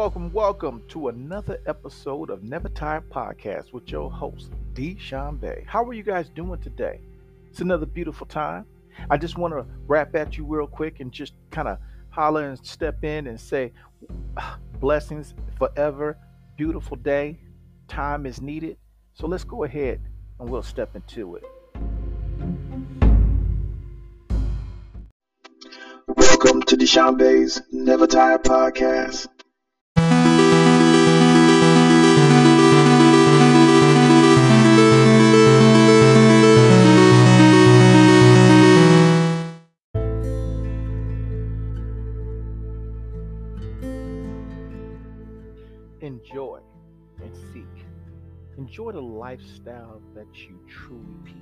welcome, welcome to another episode of Never Tired Podcast with your host, Decheonbae. How are you guys doing today? It's another beautiful time. I just want to wrap at you real quick and just kind of holler and step in and say, blessings forever, beautiful day, time is needed. So let's go ahead and we'll step into it. Welcome to Decheonbae's Never Tired Podcast. Enjoy the lifestyle that you truly peak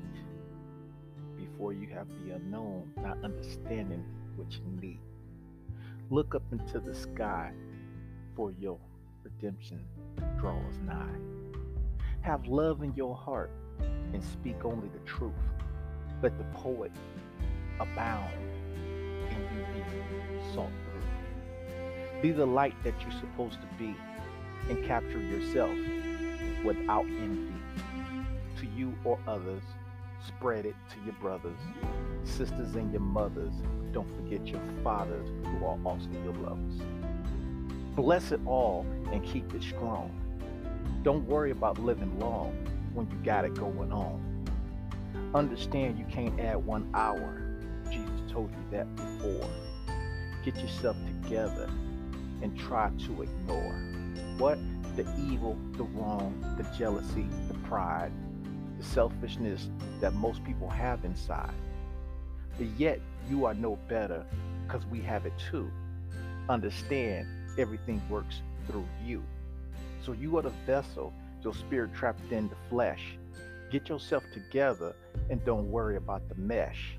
before you have the unknown, not understanding what you need. Look up into the sky for your redemption draws nigh. Have love in your heart and speak only the truth. Let the poet abound and you be sought through. Be the light that you're supposed to be and capture yourself without envy to you or others. Spread it to your brothers, sisters, and your mothers. Don't forget your fathers who are also your lovers. Bless it all and keep it strong. Don't worry about living long when you got it going on. Understand you can't add one hour. Jesus told you that before. Get yourself together and try to ignore what? The evil, the wrong, the jealousy, the pride, the selfishness that most people have inside. But yet, you are no better because we have it too. Understand everything works through you. So you are the vessel, your spirit trapped in the flesh. Get yourself together and don't worry about the mesh.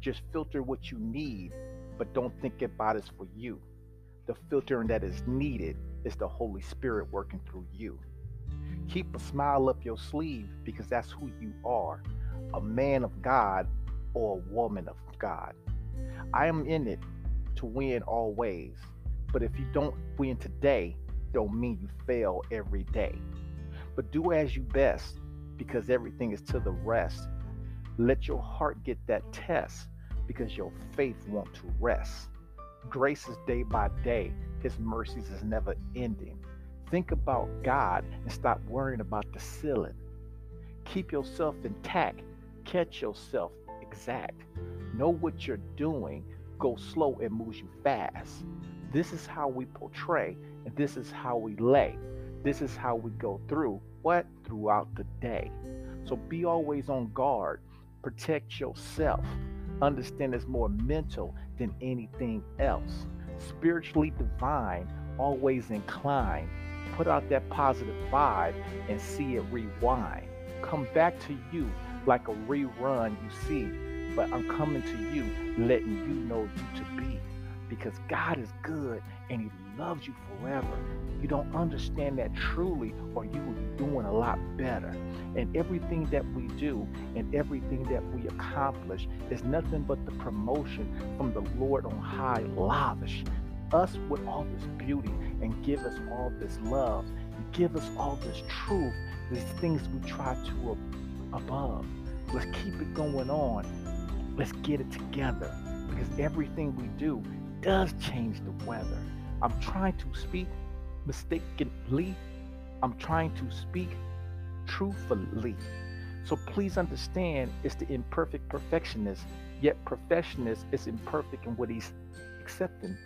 Just filter what you need, but don't think about it's for you. The filtering that is needed is the Holy Spirit working through you. Keep a smile up your sleeve because that's who you are a man of God or a woman of God. I am in it to win always, but if you don't win today, don't mean you fail every day. But do as you best because everything is to the rest. Let your heart get that test because your faith want to rest. Grace is day by day his mercies is never ending. Think about God and stop worrying about the ceiling. Keep yourself intact. Catch yourself exact. Know what you're doing. Go slow and moves you fast. This is how we portray, and this is how we lay. This is how we go through what? Throughout the day. So be always on guard. Protect yourself. Understand it's more mental than anything else spiritually divine, always inclined. Put out that positive vibe and see it rewind. Come back to you like a rerun you see, but I'm coming to you, letting you know you to be. Because God is good and He loves you forever. You don't understand that truly, or you will be doing a lot better. And everything that we do and everything that we accomplish is nothing but the promotion from the Lord on high, lavish us with all this beauty and give us all this love give us all this truth, these things we try to above. Let's keep it going on. Let's get it together because everything we do does change the weather. I'm trying to speak mistakenly. I'm trying to speak truthfully. So please understand it's the imperfect perfectionist, yet perfectionist is imperfect in what he's accepting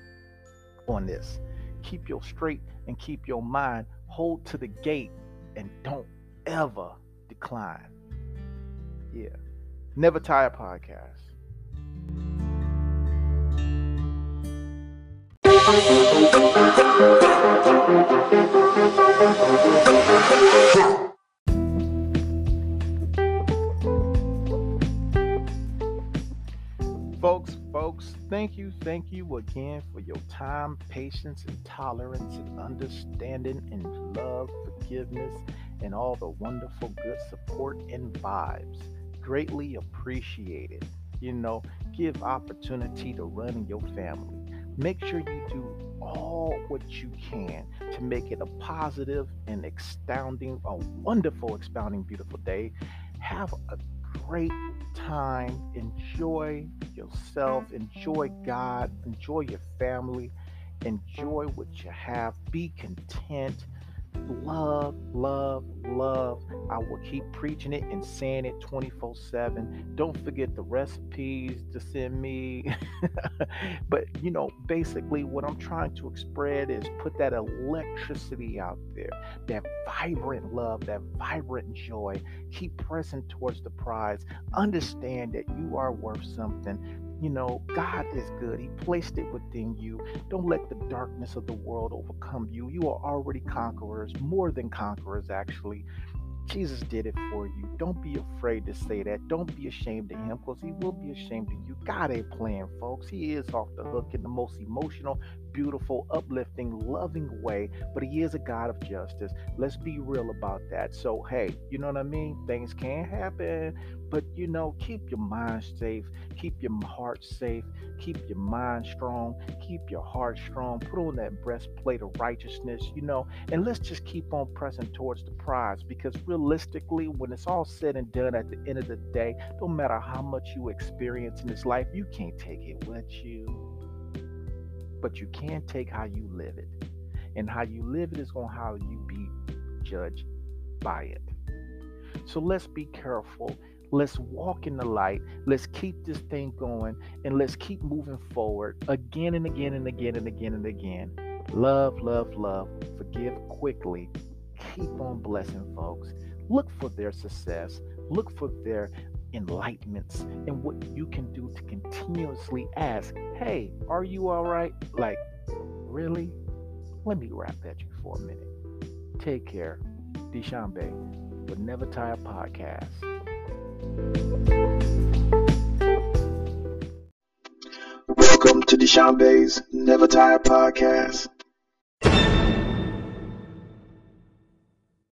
on this. Keep your straight and keep your mind. Hold to the gate and don't ever decline. Yeah. Never Tire Podcast. Folks, folks, thank you, thank you again for your time, patience, and tolerance, and understanding, and love, forgiveness, and all the wonderful good support and vibes. Greatly appreciated. You know, give opportunity to run your family Make sure you do all what you can to make it a positive and astounding, a wonderful, expounding, beautiful day. Have a great time. Enjoy yourself. Enjoy God. Enjoy your family. Enjoy what you have. Be content love, love, love. I will keep preaching it and saying it 24 7. Don't forget the recipes to send me. but, you know, basically, what I'm trying to spread is put that electricity out there, that vibrant love, that vibrant joy. Keep pressing towards the prize. Understand that you are worth something you know, God is good. He placed it within you. Don't let the darkness of the world overcome you. You are already conquerors, more than conquerors, actually. Jesus did it for you. Don't be afraid to say that. Don't be ashamed of him because he will be ashamed of you. God ain't playing, folks. He is off the hook in the most emotional, beautiful, uplifting, loving way, but he is a God of justice. Let's be real about that. So, hey, you know what I mean? Things can happen, but you know, keep your mind safe, keep your heart safe, keep your mind strong, keep your heart strong. Put on that breastplate of righteousness, you know, and let's just keep on pressing towards the prize because realistically, when it's all said and done at the end of the day, no matter how much you experience in this life, you can't take it with you. But you can take how you live it. And how you live it is going to how you be judged by it. So let's be careful Let's walk in the light. Let's keep this thing going and let's keep moving forward again and again and again and again and again. Love, love, love. Forgive quickly. Keep on blessing folks. Look for their success. Look for their enlightenments and what you can do to continuously ask, hey, are you all right? Like, really? Let me rap at you for a minute. Take care. Decheonbae with Never Tire Podcast. Welcome to Decheonbae's Never Tire Podcast.